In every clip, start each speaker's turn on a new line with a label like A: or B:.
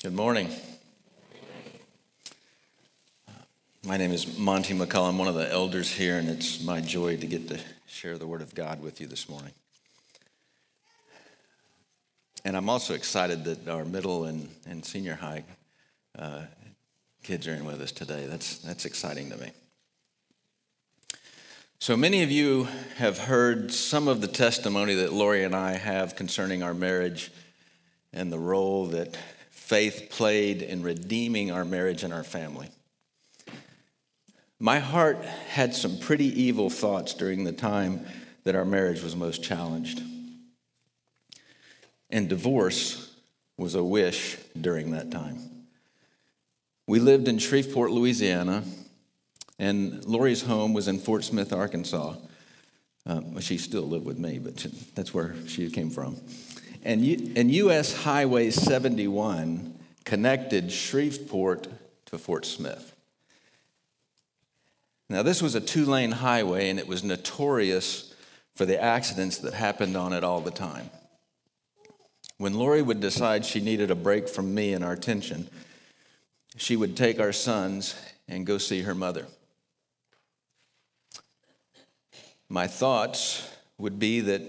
A: Good morning. My name is Monte McCullough. I'm one of the elders here, and it's my joy to get to share the Word of God with you this morning. And I'm also excited that our middle and, and senior high uh, kids are in with us today. That's, that's exciting to me. So many of you have heard some of the testimony that Lori and I have concerning our marriage and the role that faith played in redeeming our marriage and our family. My heart had some pretty evil thoughts during the time that our marriage was most challenged. And divorce was a wish during that time. We lived in Shreveport, Louisiana, and Lori's home was in Fort Smith, Arkansas. Um, she still lived with me, but that's where she came from. And, U- and US Highway 71 connected Shreveport to Fort Smith. Now, this was a two lane highway, and it was notorious for the accidents that happened on it all the time. When Lori would decide she needed a break from me and our tension, she would take our sons and go see her mother. My thoughts would be that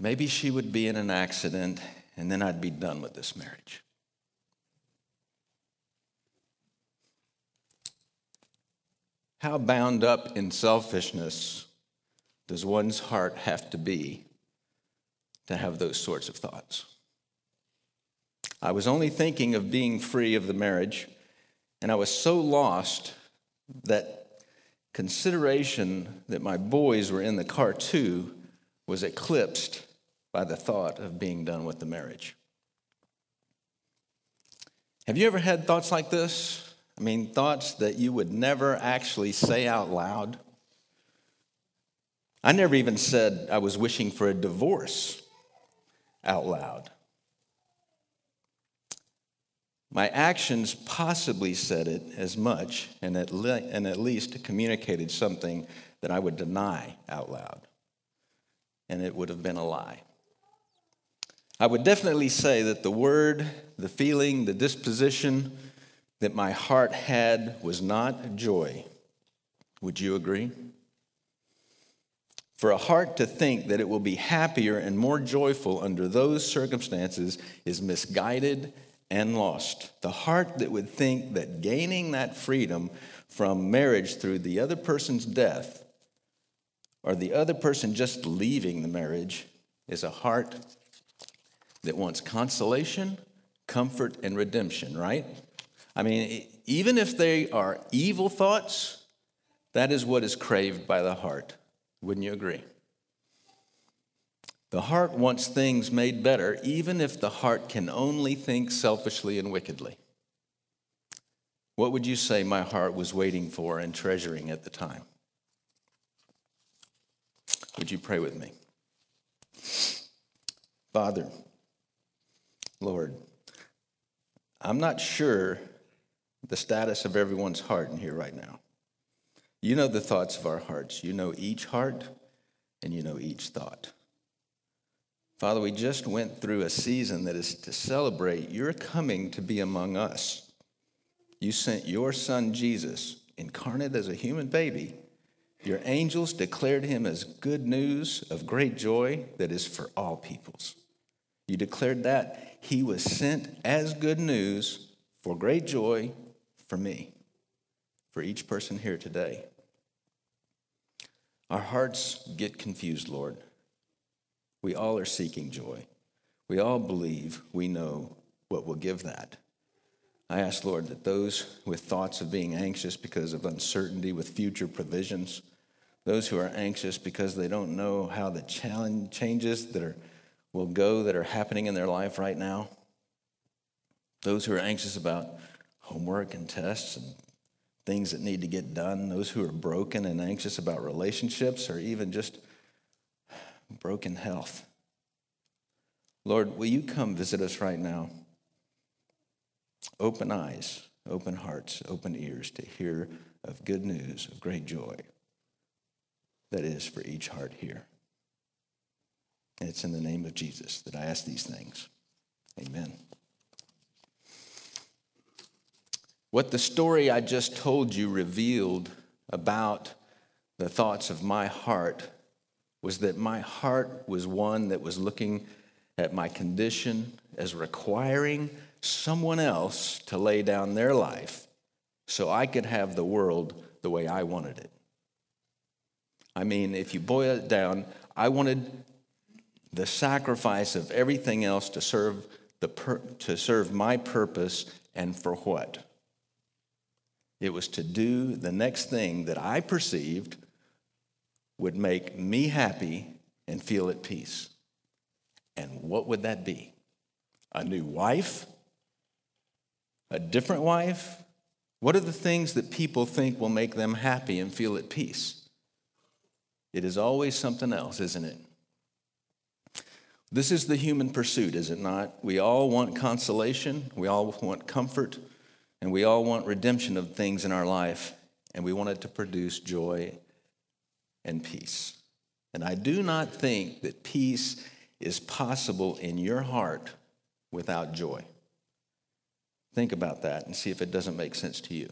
A: Maybe she would be in an accident and then I'd be done with this marriage. How bound up in selfishness does one's heart have to be to have those sorts of thoughts? I was only thinking of being free of the marriage, and I was so lost that consideration that my boys were in the car too was eclipsed by the thought of being done with the marriage. Have you ever had thoughts like this? I mean, thoughts that you would never actually say out loud? I never even said I was wishing for a divorce out loud. My actions possibly said it as much and at, le- and at least communicated something that I would deny out loud. And it would have been a lie. I would definitely say that the word, the feeling, the disposition that my heart had was not joy. Would you agree? For a heart to think that it will be happier and more joyful under those circumstances is misguided and lost. The heart that would think that gaining that freedom from marriage through the other person's death or the other person just leaving the marriage is a heart that wants consolation, comfort, and redemption, right? I mean, even if they are evil thoughts, that is what is craved by the heart. Wouldn't you agree? The heart wants things made better, even if the heart can only think selfishly and wickedly. What would you say my heart was waiting for and treasuring at the time? Would you pray with me? Father, Lord, I'm not sure the status of everyone's heart in here right now. You know the thoughts of our hearts. You know each heart and you know each thought. Father, we just went through a season that is to celebrate your coming to be among us. You sent your son Jesus, incarnate as a human baby. Your angels declared him as good news of great joy that is for all peoples. You declared that he was sent as good news for great joy for me, for each person here today. Our hearts get confused, Lord. We all are seeking joy. We all believe we know what will give that. I ask, Lord, that those with thoughts of being anxious because of uncertainty with future provisions, those who are anxious because they don't know how the challenge changes that are will go that are happening in their life right now. Those who are anxious about homework and tests and things that need to get done, those who are broken and anxious about relationships or even just broken health. Lord, will you come visit us right now? Open eyes, open hearts, open ears to hear of good news, of great joy that is for each heart here. And it's in the name of Jesus that I ask these things. Amen. What the story I just told you revealed about the thoughts of my heart was that my heart was one that was looking at my condition as requiring someone else to lay down their life so I could have the world the way I wanted it. I mean, if you boil it down, I wanted the sacrifice of everything else to serve, the to serve my purpose, and for what? It was to do the next thing that I perceived would make me happy and feel at peace. And what would that be? A new wife? A different wife? What are the things that people think will make them happy and feel at peace? It is always something else, isn't it? This is the human pursuit, is it not? We all want consolation, we all want comfort, and we all want redemption of things in our life, and we want it to produce joy and peace. And I do not think that peace is possible in your heart without joy. Think about that and see if it doesn't make sense to you.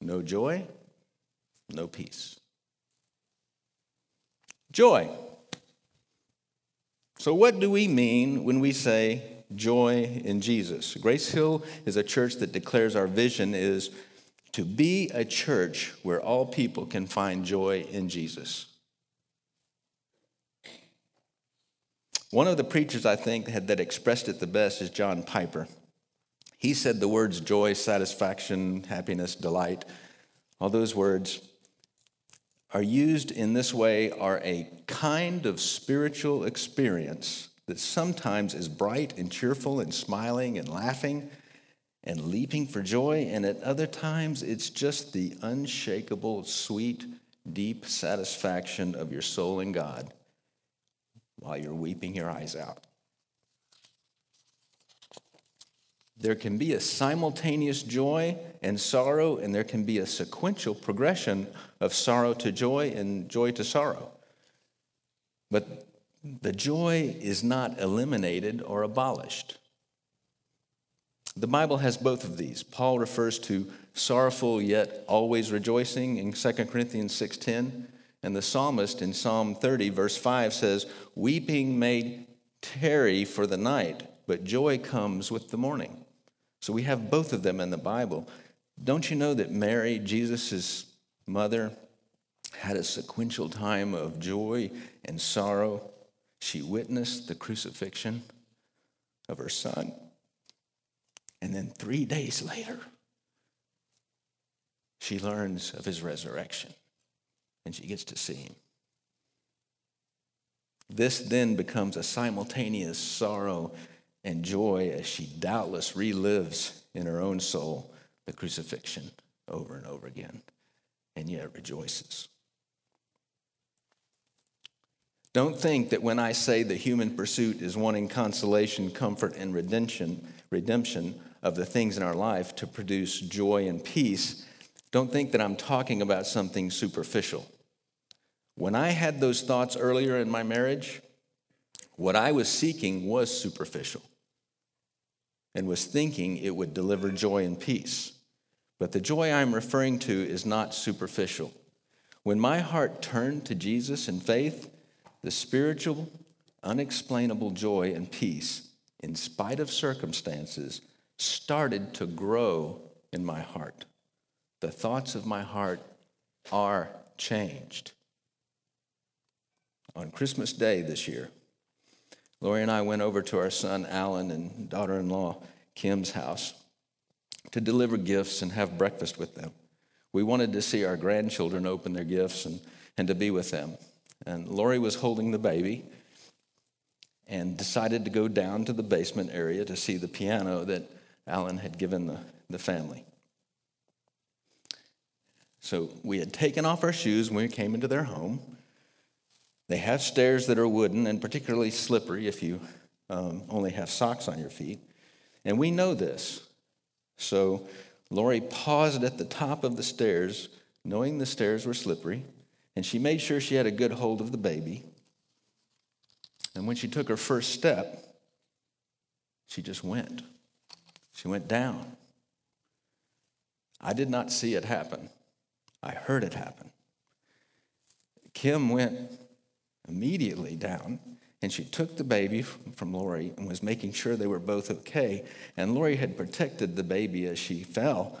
A: No joy, no peace. Joy. So, what do we mean when we say joy in Jesus? Grace Hill is a church that declares our vision is to be a church where all people can find joy in Jesus. One of the preachers I think had, that expressed it the best is John Piper. He said the words joy, satisfaction, happiness, delight, all those words are used in this way are a kind of spiritual experience that sometimes is bright and cheerful and smiling and laughing and leaping for joy, and at other times it's just the unshakable, sweet, deep satisfaction of your soul in God while you're weeping your eyes out. There can be a simultaneous joy and sorrow, and there can be a sequential progression of sorrow to joy and joy to sorrow. But the joy is not eliminated or abolished. The Bible has both of these. Paul refers to sorrowful yet always rejoicing in 2 Corinthians 6:10, and the psalmist in Psalm 30 verse 5 says, "Weeping may tarry for the night, but joy comes with the morning." So we have both of them in the Bible. Don't you know that Mary, Jesus' mother, had a sequential time of joy and sorrow? She witnessed the crucifixion of her son. And then three days later, she learns of his resurrection and she gets to see him. This then becomes a simultaneous sorrow and joy as she doubtless relives in her own soul the crucifixion over and over again, and yet rejoices. Don't think that when I say the human pursuit is wanting consolation, comfort, and redemption, redemption of the things in our life to produce joy and peace, don't think that I'm talking about something superficial. When I had those thoughts earlier in my marriage, what I was seeking was superficial and was thinking it would deliver joy and peace. But the joy I'm referring to is not superficial. When my heart turned to Jesus in faith, the spiritual, unexplainable joy and peace, in spite of circumstances, started to grow in my heart. The thoughts of my heart are changed. On Christmas Day this year, Lori and I went over to our son Alan and daughter in law Kim's house to deliver gifts and have breakfast with them. We wanted to see our grandchildren open their gifts and, and to be with them. And Lori was holding the baby and decided to go down to the basement area to see the piano that Alan had given the, the family. So we had taken off our shoes when we came into their home. They have stairs that are wooden and particularly slippery if you um, only have socks on your feet. And we know this. So Lori paused at the top of the stairs, knowing the stairs were slippery, and she made sure she had a good hold of the baby. And when she took her first step, she just went. She went down. I did not see it happen, I heard it happen. Kim went immediately down and she took the baby from Lori and was making sure they were both okay. And Lori had protected the baby as she fell.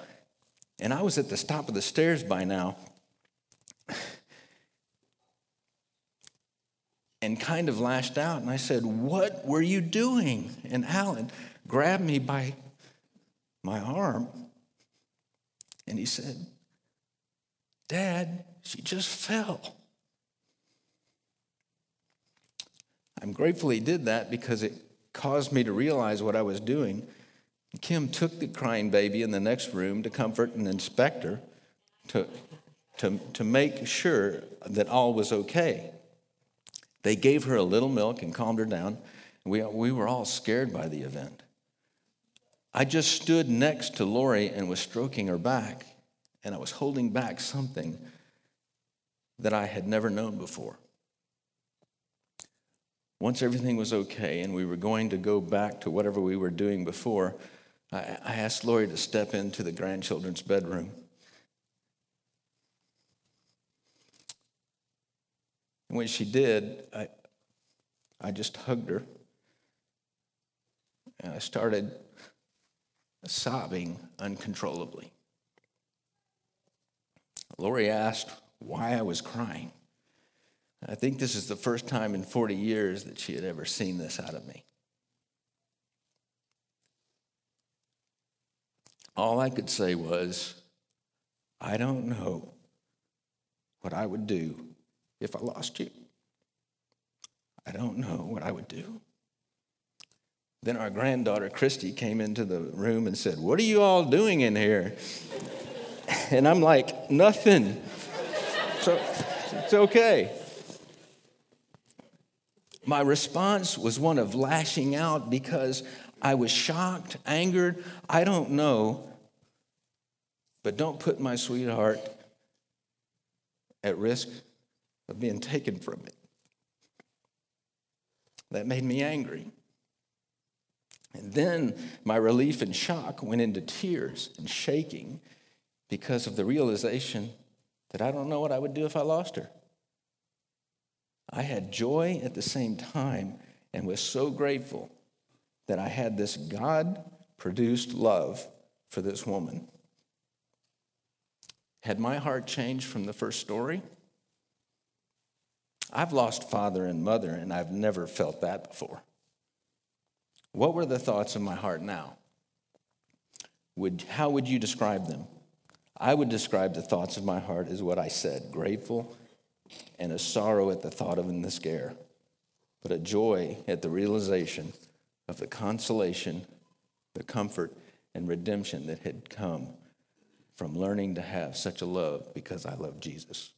A: And I was at the top of the stairs by now and kind of lashed out. And I said, What were you doing? And Alan grabbed me by my arm and he said, Dad, she just fell. I'm grateful he did that because it caused me to realize what I was doing. Kim took the crying baby in the next room to comfort and inspect her to, to, to make sure that all was okay. They gave her a little milk and calmed her down. We, we were all scared by the event. I just stood next to Lori and was stroking her back, and I was holding back something that I had never known before. Once everything was okay and we were going to go back to whatever we were doing before, I, I asked Lori to step into the grandchildren's bedroom. And when she did, I, I just hugged her and I started sobbing uncontrollably. Lori asked why I was crying. I think this is the first time in 40 years that she had ever seen this out of me. All I could say was, I don't know what I would do if I lost you. I don't know what I would do. Then our granddaughter, Christy, came into the room and said, What are you all doing in here? And I'm like, Nothing. So it's okay. My response was one of lashing out because I was shocked, angered. I don't know. But don't put my sweetheart at risk of being taken from me. That made me angry. And then my relief and shock went into tears and shaking because of the realization that I don't know what I would do if I lost her. I had joy at the same time and was so grateful that I had this God produced love for this woman. Had my heart changed from the first story? I've lost father and mother, and I've never felt that before. What were the thoughts of my heart now? Would, how would you describe them? I would describe the thoughts of my heart as what I said grateful and a sorrow at the thought of the scare, but a joy at the realization of the consolation, the comfort, and redemption that had come from learning to have such a love because I love Jesus.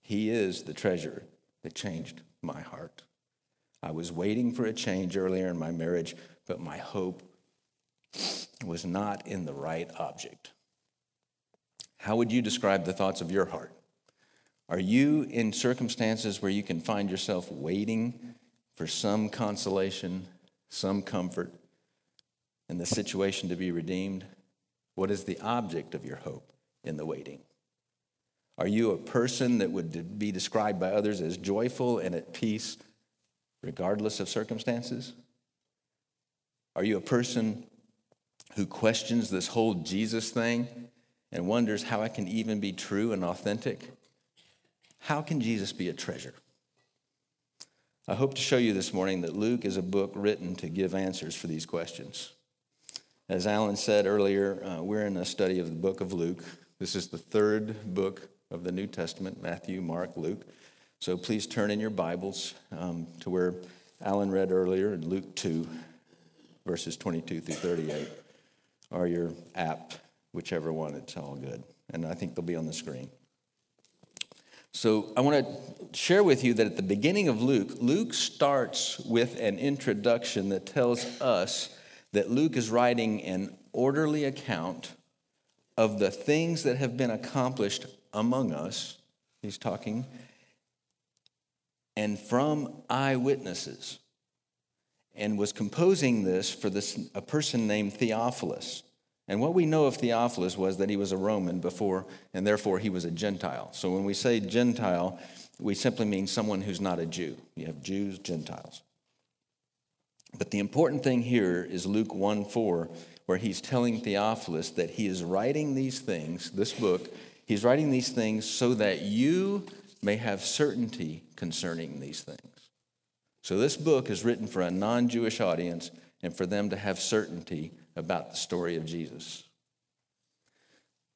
A: He is the treasure that changed my heart. I was waiting for a change earlier in my marriage, but my hope was not in the right object. How would you describe the thoughts of your heart? Are you in circumstances where you can find yourself waiting for some consolation, some comfort, and the situation to be redeemed? What is the object of your hope in the waiting? Are you a person that would be described by others as joyful and at peace regardless of circumstances? Are you a person who questions this whole Jesus thing and wonders how it can even be true and authentic? How can Jesus be a treasure? I hope to show you this morning that Luke is a book written to give answers for these questions. As Alan said earlier, uh, we're in a study of the book of Luke. This is the third book of the New Testament Matthew, Mark, Luke. So please turn in your Bibles um, to where Alan read earlier in Luke 2, verses 22 through 38, or your app, whichever one, it's all good. And I think they'll be on the screen. So I want to share with you that at the beginning of Luke, Luke starts with an introduction that tells us that Luke is writing an orderly account of the things that have been accomplished among us. He's talking, and from eyewitnesses, and was composing this for this, a person named Theophilus. And what we know of Theophilus was that he was a Roman before, and therefore he was a Gentile. So when we say Gentile, we simply mean someone who's not a Jew. You have Jews, Gentiles. But the important thing here is Luke 1 4, where he's telling Theophilus that he is writing these things, this book, he's writing these things so that you may have certainty concerning these things. So this book is written for a non Jewish audience and for them to have certainty about the story of Jesus.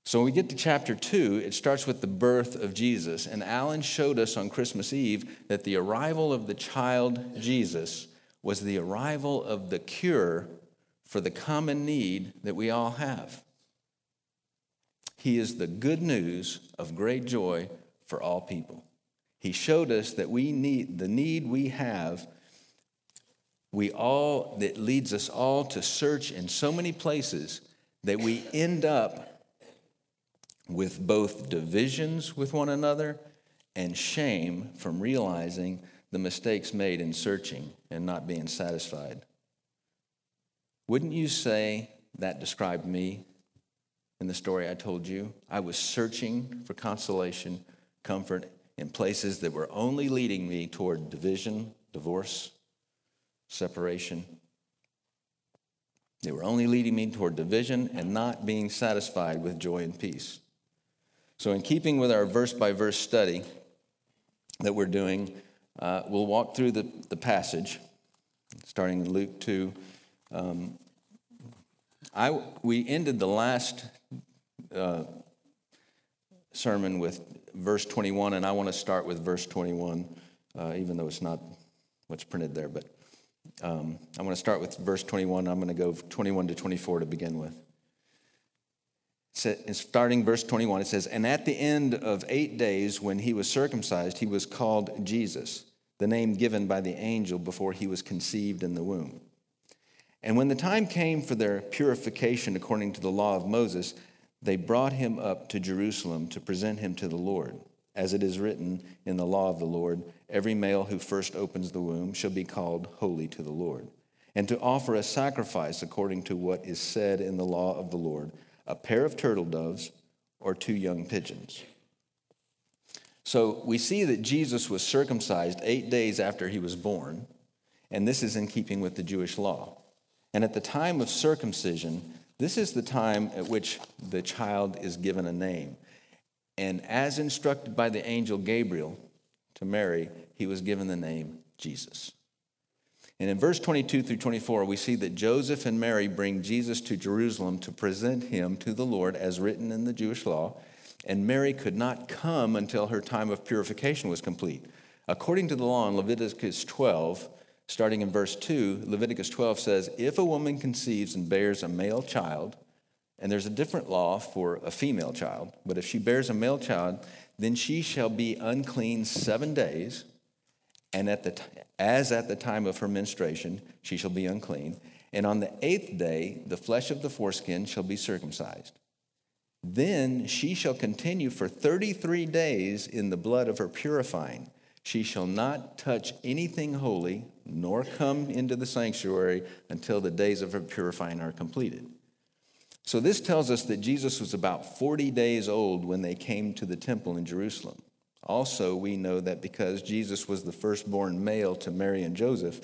A: So when we get to chapter two, it starts with the birth of Jesus. And Alan showed us on Christmas Eve that the arrival of the child Jesus was the arrival of the cure for the common need that we all have. He is the good news of great joy for all people. He showed us that we need the need we have we all that leads us all to search in so many places that we end up with both divisions with one another and shame from realizing the mistakes made in searching and not being satisfied. Wouldn't you say that described me in the story I told you? I was searching for consolation, comfort in places that were only leading me toward division, divorce, separation. They were only leading me toward division and not being satisfied with joy and peace. So, in keeping with our verse by verse study that we're doing, uh, we'll walk through the, the passage, starting in Luke 2. Um, I, we ended the last uh, sermon with verse 21, and I want to start with verse 21, uh, even though it's not what's printed there. But um, I'm going to start with verse 21. I'm going to go 21 to 24 to begin with. Starting verse 21, it says, And at the end of eight days, when he was circumcised, he was called Jesus, the name given by the angel before he was conceived in the womb. And when the time came for their purification according to the law of Moses, they brought him up to Jerusalem to present him to the Lord. As it is written in the law of the Lord, every male who first opens the womb shall be called holy to the Lord. And to offer a sacrifice according to what is said in the law of the Lord a pair of turtle doves or two young pigeons. So we see that Jesus was circumcised eight days after he was born, and this is in keeping with the Jewish law. And at the time of circumcision, this is the time at which the child is given a name. And as instructed by the angel Gabriel to Mary, he was given the name Jesus. And in verse 22 through 24, we see that Joseph and Mary bring Jesus to Jerusalem to present him to the Lord as written in the Jewish law. And Mary could not come until her time of purification was complete. According to the law in Leviticus 12, starting in verse 2, Leviticus 12 says, If a woman conceives and bears a male child, and there's a different law for a female child, but if she bears a male child, then she shall be unclean seven days, and at the t- as at the time of her menstruation, she shall be unclean. And on the eighth day, the flesh of the foreskin shall be circumcised. Then she shall continue for 33 days in the blood of her purifying. She shall not touch anything holy, nor come into the sanctuary until the days of her purifying are completed. So, this tells us that Jesus was about 40 days old when they came to the temple in Jerusalem. Also, we know that because Jesus was the firstborn male to Mary and Joseph,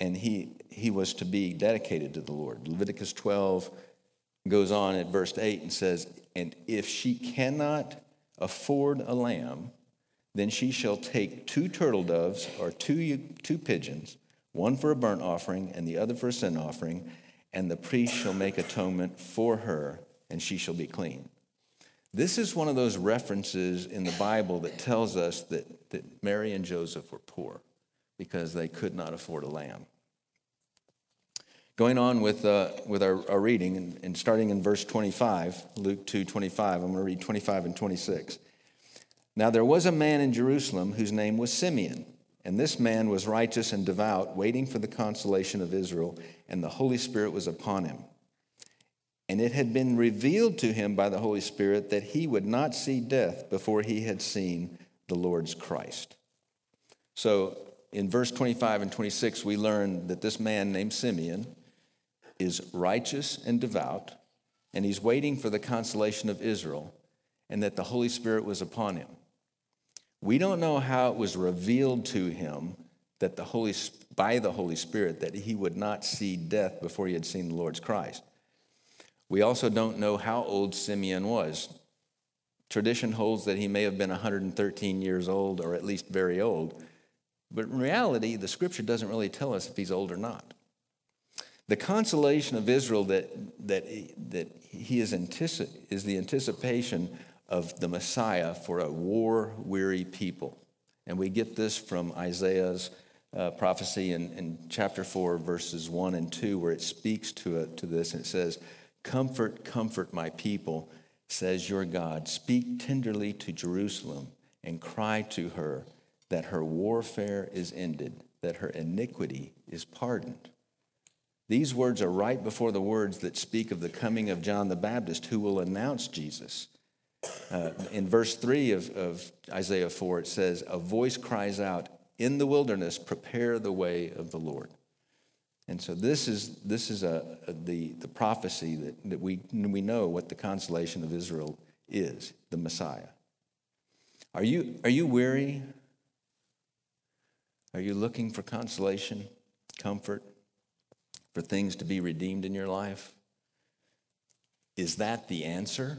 A: and he, he was to be dedicated to the Lord. Leviticus 12 goes on at verse 8 and says, And if she cannot afford a lamb, then she shall take two turtle doves or two, two pigeons, one for a burnt offering and the other for a sin offering and the priest shall make atonement for her, and she shall be clean. This is one of those references in the Bible that tells us that, that Mary and Joseph were poor because they could not afford a lamb. Going on with, uh, with our, our reading, and, and starting in verse 25, Luke 2 25, I'm going to read 25 and 26. Now there was a man in Jerusalem whose name was Simeon. And this man was righteous and devout, waiting for the consolation of Israel, and the Holy Spirit was upon him. And it had been revealed to him by the Holy Spirit that he would not see death before he had seen the Lord's Christ. So in verse 25 and 26, we learn that this man named Simeon is righteous and devout, and he's waiting for the consolation of Israel, and that the Holy Spirit was upon him. We don't know how it was revealed to him that the Holy, by the Holy Spirit that he would not see death before he had seen the Lord's Christ. We also don't know how old Simeon was. Tradition holds that he may have been 113 years old or at least very old. But in reality, the scripture doesn't really tell us if he's old or not. The consolation of Israel that, that, that he is, antici- is the anticipation of the Messiah for a war weary people. And we get this from Isaiah's uh, prophecy in, in chapter 4, verses 1 and 2, where it speaks to, it, to this. And it says, Comfort, comfort my people, says your God. Speak tenderly to Jerusalem and cry to her that her warfare is ended, that her iniquity is pardoned. These words are right before the words that speak of the coming of John the Baptist, who will announce Jesus. Uh, in verse 3 of, of Isaiah 4, it says, A voice cries out, In the wilderness, prepare the way of the Lord. And so this is, this is a, a, the, the prophecy that, that we, we know what the consolation of Israel is the Messiah. Are you, are you weary? Are you looking for consolation, comfort? for things to be redeemed in your life? Is that the answer?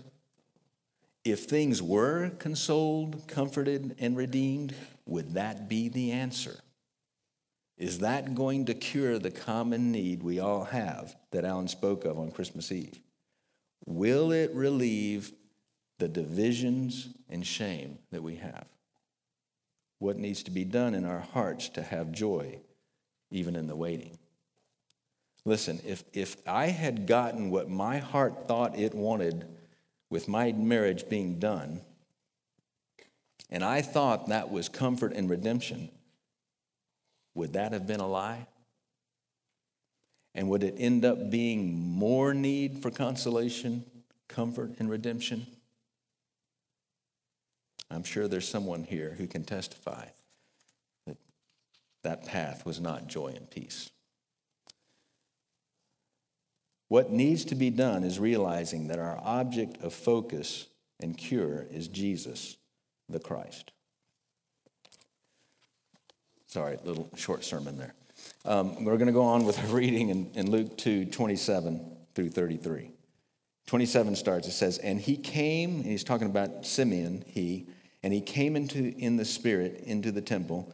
A: If things were consoled, comforted, and redeemed, would that be the answer? Is that going to cure the common need we all have that Alan spoke of on Christmas Eve? Will it relieve the divisions and shame that we have? What needs to be done in our hearts to have joy, even in the waiting? Listen, if, if I had gotten what my heart thought it wanted with my marriage being done, and I thought that was comfort and redemption, would that have been a lie? And would it end up being more need for consolation, comfort, and redemption? I'm sure there's someone here who can testify that that path was not joy and peace. What needs to be done is realizing that our object of focus and cure is Jesus, the Christ. Sorry, little short sermon there. Um, we're going to go on with a reading in, in Luke 2 27 through 33. 27 starts, it says, And he came, and he's talking about Simeon, he, and he came into in the spirit into the temple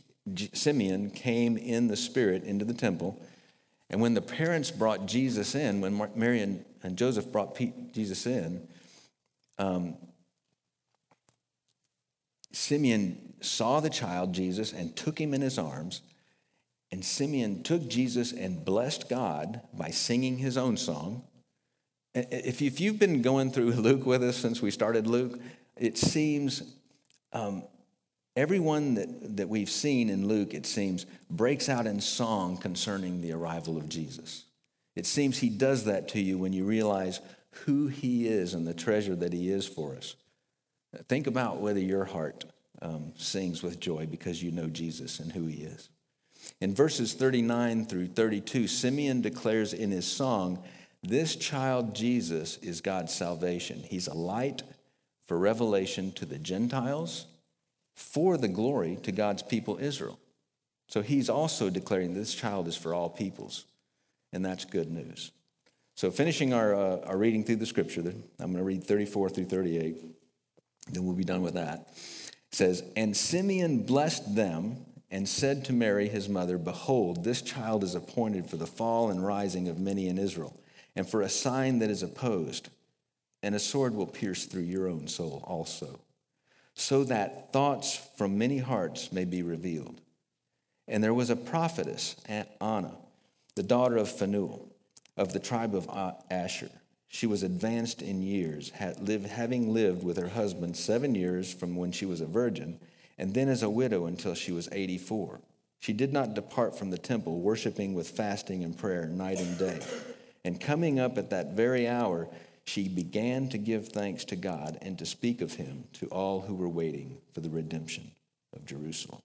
A: Simeon came in the spirit into the temple. And when the parents brought Jesus in, when Mary and, Joseph brought Jesus in, um, Simeon saw the child Jesus and took him in his arms. And Simeon took Jesus and blessed God by singing his own song. If you've been going through Luke with us since we started Luke, it seems um, Everyone that, that we've seen in Luke, it seems, breaks out in song concerning the arrival of Jesus. It seems he does that to you when you realize who he is and the treasure that he is for us. Think about whether your heart um, sings with joy because you know Jesus and who he is. In verses 39 through 32, Simeon declares in his song, This child Jesus is God's salvation. He's a light for revelation to the Gentiles for the glory to God's people Israel. So he's also declaring this child is for all peoples, and that's good news. So, finishing our, uh, our reading through the scripture, I'm going to read 34 through 38, then we'll be done with that. It says, And Simeon blessed them and said to Mary, his mother, Behold, this child is appointed for the fall and rising of many in Israel, and for a sign that is opposed, and a sword will pierce through your own soul also so that thoughts from many hearts may be revealed. And there was a prophetess, Anna, the daughter of Phanuel, of the tribe of Asher. She was advanced in years, had lived, having lived with her husband seven years from when she was a virgin, and then as a widow until she was 84. She did not depart from the temple, worshiping with fasting and prayer night and day. And coming up at that very hour, she began to give thanks to God and to speak of him to all who were waiting for the redemption of Jerusalem.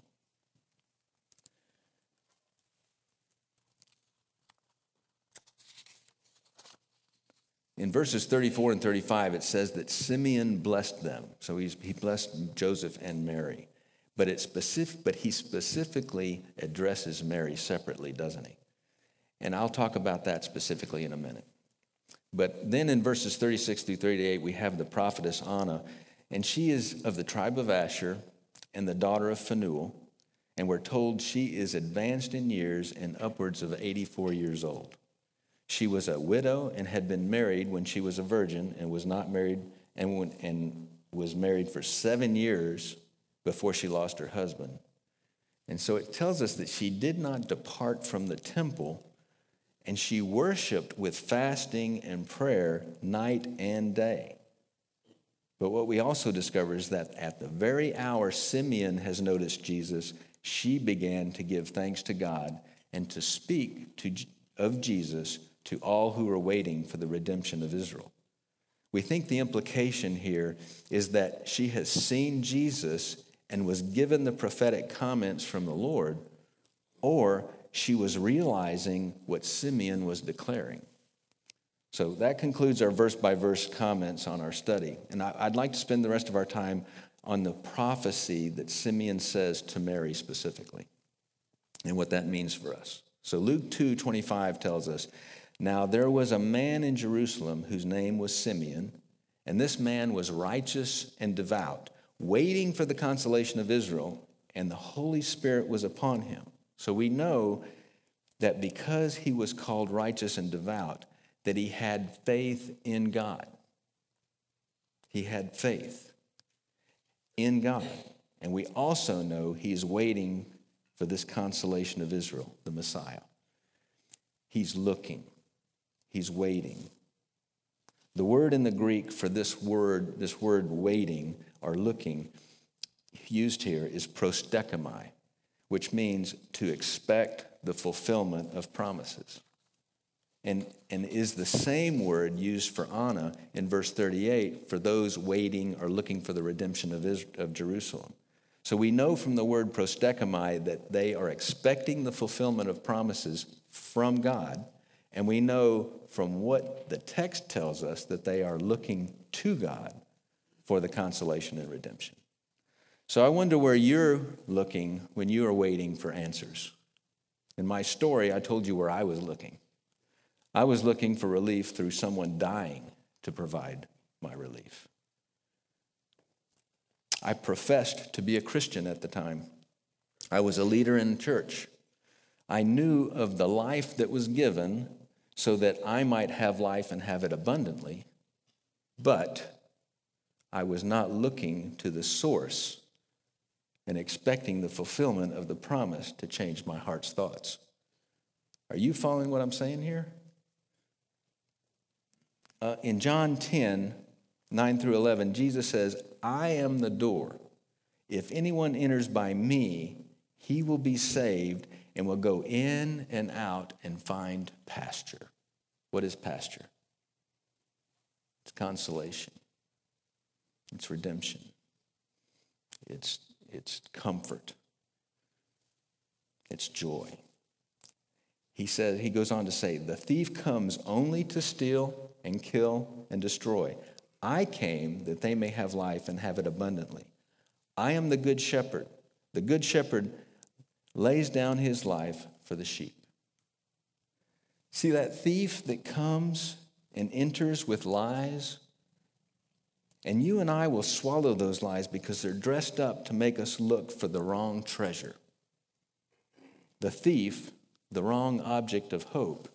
A: In verses 34 and 35, it says that Simeon blessed them. So he's, he blessed Joseph and Mary. But, it specific, but he specifically addresses Mary separately, doesn't he? And I'll talk about that specifically in a minute. But then in verses 36 through 38, we have the prophetess Anna, and she is of the tribe of Asher and the daughter of Phanuel. And we're told she is advanced in years and upwards of 84 years old. She was a widow and had been married when she was a virgin and was not married and, and was married for seven years before she lost her husband. And so it tells us that she did not depart from the temple and she worshiped with fasting and prayer night and day. But what we also discover is that at the very hour Simeon has noticed Jesus, she began to give thanks to God and to speak to, of Jesus to all who are waiting for the redemption of Israel. We think the implication here is that she has seen Jesus and was given the prophetic comments from the Lord, or she was realizing what Simeon was declaring. So that concludes our verse by verse comments on our study. And I'd like to spend the rest of our time on the prophecy that Simeon says to Mary specifically and what that means for us. So Luke 2 25 tells us now there was a man in Jerusalem whose name was Simeon, and this man was righteous and devout, waiting for the consolation of Israel, and the Holy Spirit was upon him. So we know that because he was called righteous and devout, that he had faith in God. He had faith in God. And we also know he's waiting for this consolation of Israel, the Messiah. He's looking. He's waiting. The word in the Greek for this word, this word waiting or looking, used here is prosdechomai, which means to expect the fulfillment of promises. And, and is the same word used for Anna in verse 38 for those waiting or looking for the redemption of, Israel, of Jerusalem. So we know from the word prosdechomai that they are expecting the fulfillment of promises from God and we know from what the text tells us that they are looking to God for the consolation and redemption. So I wonder where you're looking when you are waiting for answers. In my story, I told you where I was looking. I was looking for relief through someone dying to provide my relief. I professed to be a Christian at the time. I was a leader in church. I knew of the life that was given so that I might have life and have it abundantly. But I was not looking to the source and expecting the fulfillment of the promise to change my heart's thoughts. Are you following what I'm saying here? Uh, in John 10, 9 through 11, Jesus says, I am the door. If anyone enters by me, he will be saved and will go in and out and find pasture. What is pasture? It's consolation, it's redemption, it's, it's comfort, it's joy. He says, he goes on to say, the thief comes only to steal and kill and destroy. I came that they may have life and have it abundantly. I am the good shepherd. The good shepherd lays down his life for the sheep. See that thief that comes and enters with lies? And you and I will swallow those lies because they're dressed up to make us look for the wrong treasure. The thief, the wrong object of hope,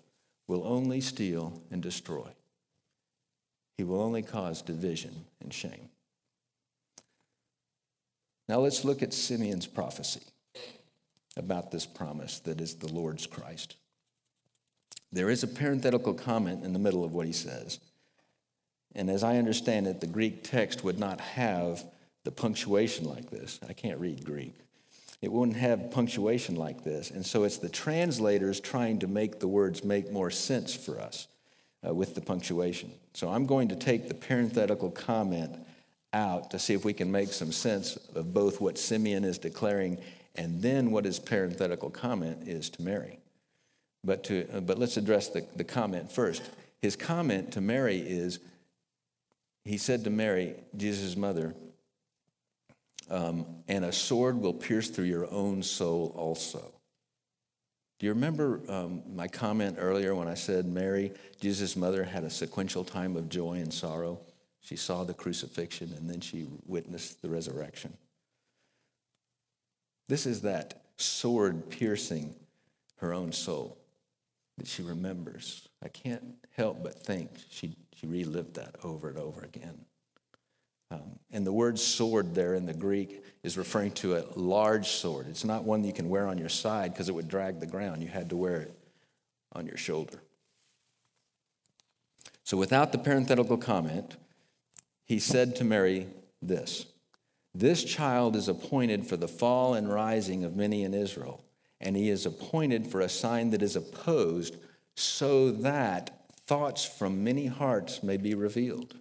A: will only steal and destroy. He will only cause division and shame. Now let's look at Simeon's prophecy about this promise that is the Lord's Christ. There is a parenthetical comment in the middle of what he says. And as I understand it, the Greek text would not have the punctuation like this. I can't read Greek. It wouldn't have punctuation like this. And so it's the translators trying to make the words make more sense for us uh, with the punctuation. So I'm going to take the parenthetical comment out to see if we can make some sense of both what Simeon is declaring and then what his parenthetical comment is to Mary. But, to, uh, but let's address the, the comment first. His comment to Mary is he said to Mary, Jesus' mother, um, and a sword will pierce through your own soul also. Do you remember um, my comment earlier when I said Mary, Jesus' mother, had a sequential time of joy and sorrow? She saw the crucifixion and then she witnessed the resurrection. This is that sword piercing her own soul that she remembers. I can't help but think she, she relived that over and over again. Um, and the word sword there in the Greek is referring to a large sword. It's not one that you can wear on your side because it would drag the ground. You had to wear it on your shoulder. So, without the parenthetical comment, he said to Mary this This child is appointed for the fall and rising of many in Israel, and he is appointed for a sign that is opposed, so that thoughts from many hearts may be revealed.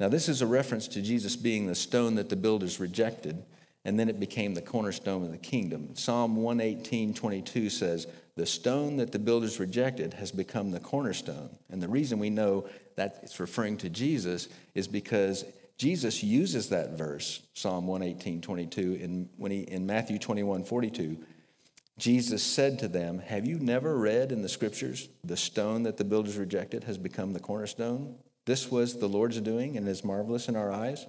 A: Now, this is a reference to Jesus being the stone that the builders rejected, and then it became the cornerstone of the kingdom. Psalm 118 22 says, The stone that the builders rejected has become the cornerstone. And the reason we know that it's referring to Jesus is because Jesus uses that verse, Psalm 118 22, in, when he, in Matthew 21 42. Jesus said to them, Have you never read in the scriptures, the stone that the builders rejected has become the cornerstone? This was the Lord's doing and is marvelous in our eyes.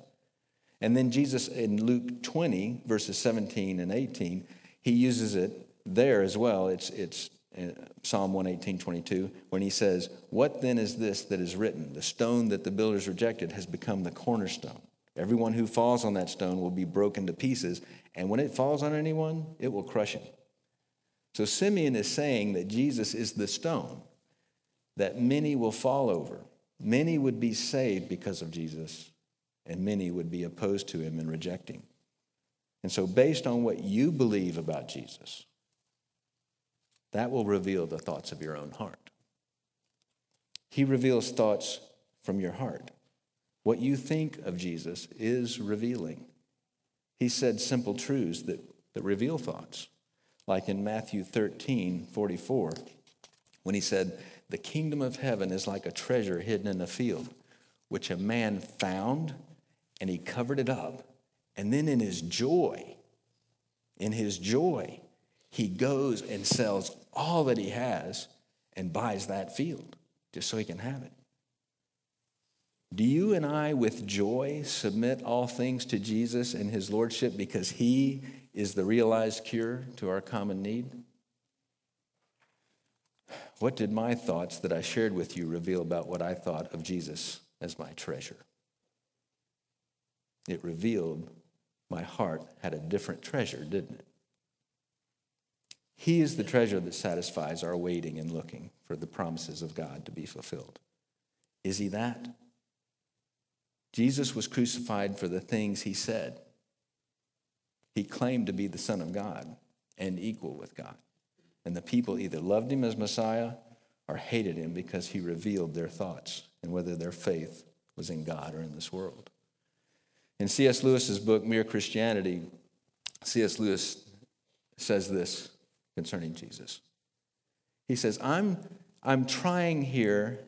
A: And then Jesus in Luke 20, verses 17 and 18, he uses it there as well. It's, it's uh, Psalm 118, 22, when he says, What then is this that is written? The stone that the builders rejected has become the cornerstone. Everyone who falls on that stone will be broken to pieces, and when it falls on anyone, it will crush him. So Simeon is saying that Jesus is the stone that many will fall over. Many would be saved because of Jesus, and many would be opposed to him and rejecting. And so, based on what you believe about Jesus, that will reveal the thoughts of your own heart. He reveals thoughts from your heart. What you think of Jesus is revealing. He said simple truths that, that reveal thoughts, like in Matthew 13 44, when he said, the kingdom of heaven is like a treasure hidden in a field, which a man found and he covered it up. And then in his joy, in his joy, he goes and sells all that he has and buys that field just so he can have it. Do you and I, with joy, submit all things to Jesus and his lordship because he is the realized cure to our common need? What did my thoughts that I shared with you reveal about what I thought of Jesus as my treasure? It revealed my heart had a different treasure, didn't it? He is the treasure that satisfies our waiting and looking for the promises of God to be fulfilled. Is he that? Jesus was crucified for the things he said. He claimed to be the Son of God and equal with God. And the people either loved him as Messiah or hated him because he revealed their thoughts and whether their faith was in God or in this world. In C.S. Lewis's book, Mere Christianity, C.S. Lewis says this concerning Jesus. He says, I'm, I'm trying here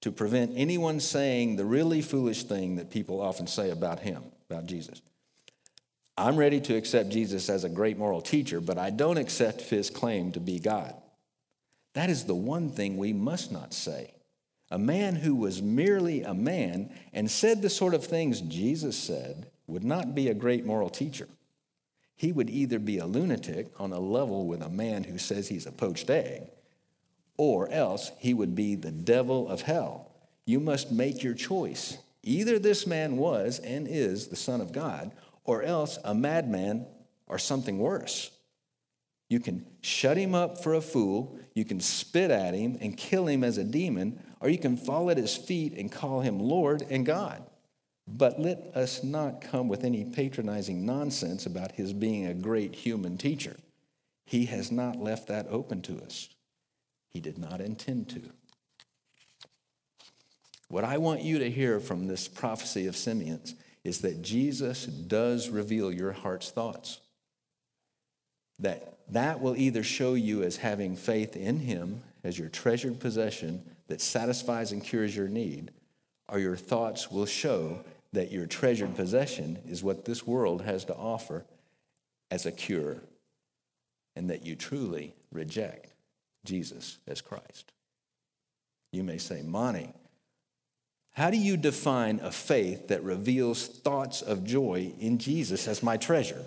A: to prevent anyone saying the really foolish thing that people often say about him, about Jesus. I'm ready to accept Jesus as a great moral teacher, but I don't accept his claim to be God. That is the one thing we must not say. A man who was merely a man and said the sort of things Jesus said would not be a great moral teacher. He would either be a lunatic on a level with a man who says he's a poached egg, or else he would be the devil of hell. You must make your choice. Either this man was and is the Son of God, or else a madman or something worse. You can shut him up for a fool, you can spit at him and kill him as a demon, or you can fall at his feet and call him Lord and God. But let us not come with any patronizing nonsense about his being a great human teacher. He has not left that open to us. He did not intend to. What I want you to hear from this prophecy of Simeon's is that Jesus does reveal your heart's thoughts. That that will either show you as having faith in him as your treasured possession that satisfies and cures your need, or your thoughts will show that your treasured possession is what this world has to offer as a cure, and that you truly reject Jesus as Christ. You may say, Monte, how do you define a faith that reveals thoughts of joy in Jesus as my treasure?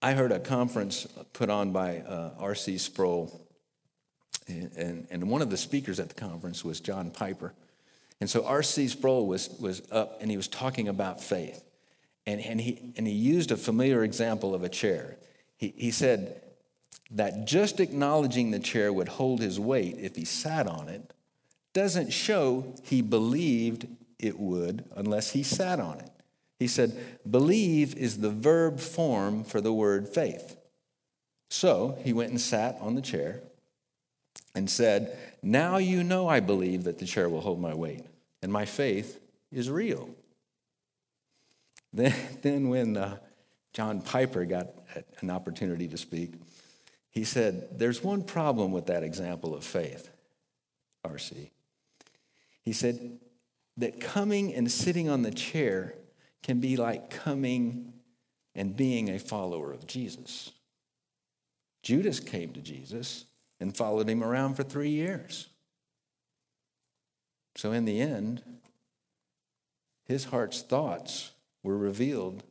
A: I heard a conference put on by uh, R.C. Sproul, and, and, and one of the speakers at the conference was John Piper. And so R.C. Sproul was, was up and he was talking about faith. And, and, he, and he used a familiar example of a chair. He, he said that just acknowledging the chair would hold his weight if he sat on it doesn't show he believed it would unless he sat on it. He said, believe is the verb form for the word faith. So he went and sat on the chair and said, Now you know I believe that the chair will hold my weight, and my faith is real. Then, then when uh, John Piper got an opportunity to speak, he said, There's one problem with that example of faith, RC. He said that coming and sitting on the chair can be like coming and being a follower of Jesus. Judas came to Jesus and followed him around for three years. So, in the end, his heart's thoughts were revealed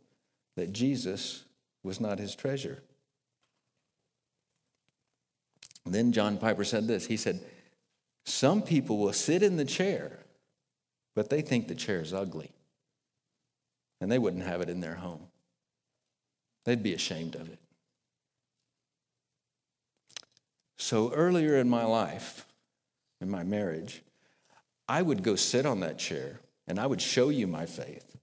A: that Jesus was not his treasure. Then John Piper said this He said, Some people will sit in the chair, but they think the chair is ugly, and they wouldn't have it in their home. They'd be ashamed of it. So earlier in my life, in my marriage, I would go sit on that chair and I would show you my faith.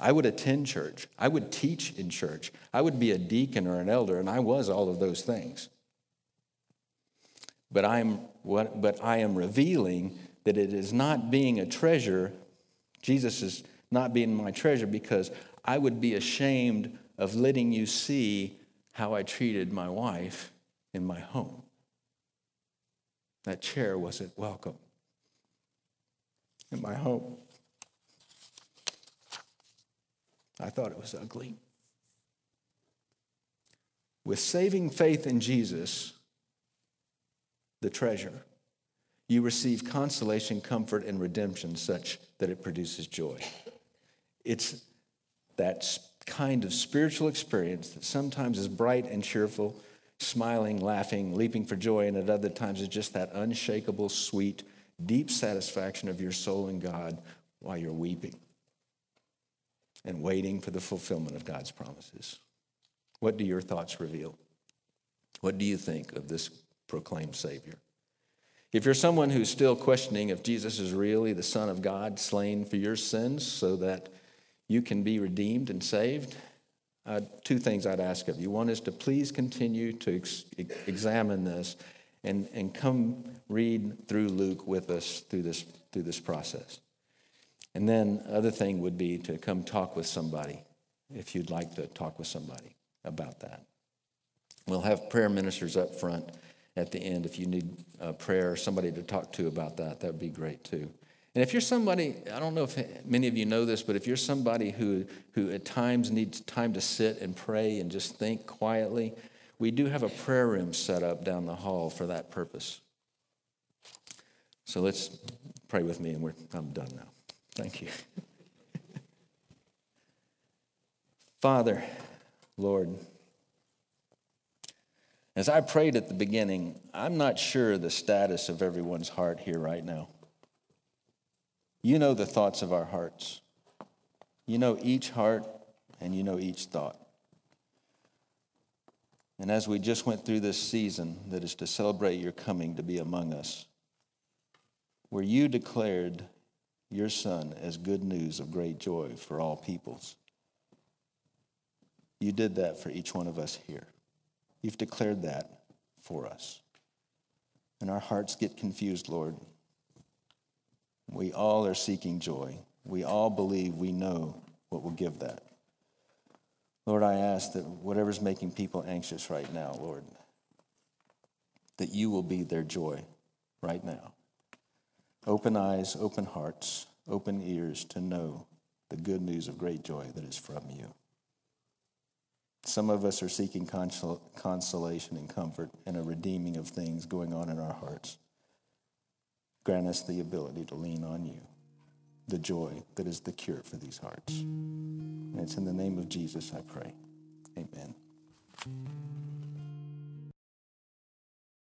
A: I would attend church. I would teach in church. I would be a deacon or an elder, and I was all of those things. But I am, what, but I am revealing that it is not being a treasure. Jesus is not being my treasure because I would be ashamed of letting you see how I treated my wife in my home. That chair wasn't welcome in my home. I thought it was ugly. With saving faith in Jesus, the treasure, you receive consolation, comfort, and redemption such that it produces joy. It's that kind of spiritual experience that sometimes is bright and cheerful smiling, laughing, leaping for joy, and at other times it's just that unshakable, sweet, deep satisfaction of your soul in God while you're weeping and waiting for the fulfillment of God's promises. What do your thoughts reveal? What do you think of this proclaimed Savior? If you're someone who's still questioning if Jesus is really the Son of God slain for your sins so that you can be redeemed and saved, uh, two things I'd ask of you. One is to please continue to ex- examine this and, and come read through Luke with us through this, through this process. And then other thing would be to come talk with somebody if you'd like to talk with somebody about that. We'll have prayer ministers up front at the end. If you need a prayer or somebody to talk to about that, that would be great too. And if you're somebody, I don't know if many of you know this, but if you're somebody who, who at times needs time to sit and pray and just think quietly, we do have a prayer room set up down the hall for that purpose. So let's pray with me, and we're, I'm done now. Thank you. Father, Lord, as I prayed at the beginning, I'm not sure the status of everyone's heart here right now. You know the thoughts of our hearts. You know each heart and you know each thought. And as we just went through this season that is to celebrate your coming to be among us, where you declared your Son as good news of great joy for all peoples, you did that for each one of us here. You've declared that for us. And our hearts get confused, Lord. We all are seeking joy. We all believe we know what will give that. Lord, I ask that whatever's making people anxious right now, Lord, that you will be their joy right now. Open eyes, open hearts, open ears to know the good news of great joy that is from you. Some of us are seeking consol- consolation and comfort and a redeeming of things going on in our hearts. Grant us the ability to lean on you, the joy that is the cure for these hearts. And it's in the name of Jesus I pray. Amen.